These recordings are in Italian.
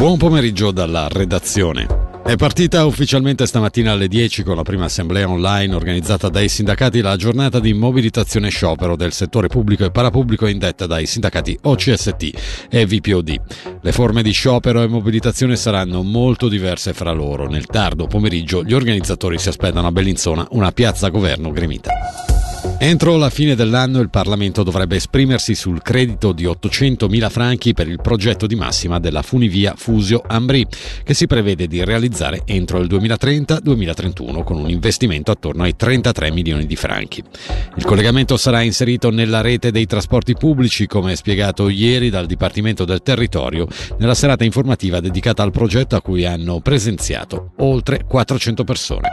Buon pomeriggio dalla redazione. È partita ufficialmente stamattina alle 10 con la prima assemblea online organizzata dai sindacati la giornata di mobilitazione sciopero del settore pubblico e parapubblico indetta dai sindacati OCST e VPOD. Le forme di sciopero e mobilitazione saranno molto diverse fra loro. Nel tardo pomeriggio gli organizzatori si aspettano a Bellinzona una piazza governo gremita. Entro la fine dell'anno il Parlamento dovrebbe esprimersi sul credito di 800.000 franchi per il progetto di massima della funivia Fusio-Ambri, che si prevede di realizzare entro il 2030-2031 con un investimento attorno ai 33 milioni di franchi. Il collegamento sarà inserito nella rete dei trasporti pubblici, come spiegato ieri dal Dipartimento del Territorio nella serata informativa dedicata al progetto a cui hanno presenziato oltre 400 persone.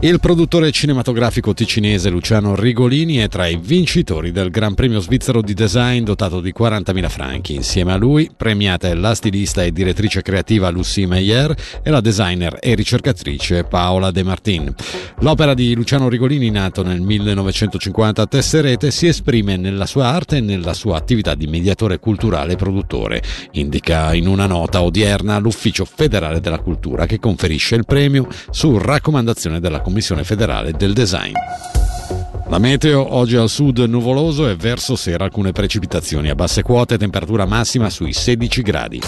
Il produttore cinematografico ticinese Luciano Rigolini è tra i vincitori del Gran Premio svizzero di design dotato di 40.000 franchi. Insieme a lui premiata è la stilista e direttrice creativa Lucie Meyer e la designer e ricercatrice Paola De Martin. L'opera di Luciano Rigolini, nato nel 1950 a Tesserete, si esprime nella sua arte e nella sua attività di mediatore culturale e produttore. Indica in una nota odierna l'Ufficio federale della cultura che conferisce il premio su raccomandazione della Commissione federale del design. La meteo oggi al sud nuvoloso e verso sera alcune precipitazioni a basse quote, temperatura massima sui 16 gradi.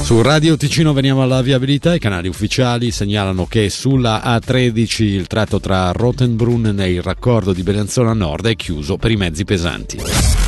Su Radio Ticino veniamo alla viabilità, i canali ufficiali segnalano che sulla A13 il tratto tra Rottenbrunn e il raccordo di Bellanzona Nord è chiuso per i mezzi pesanti.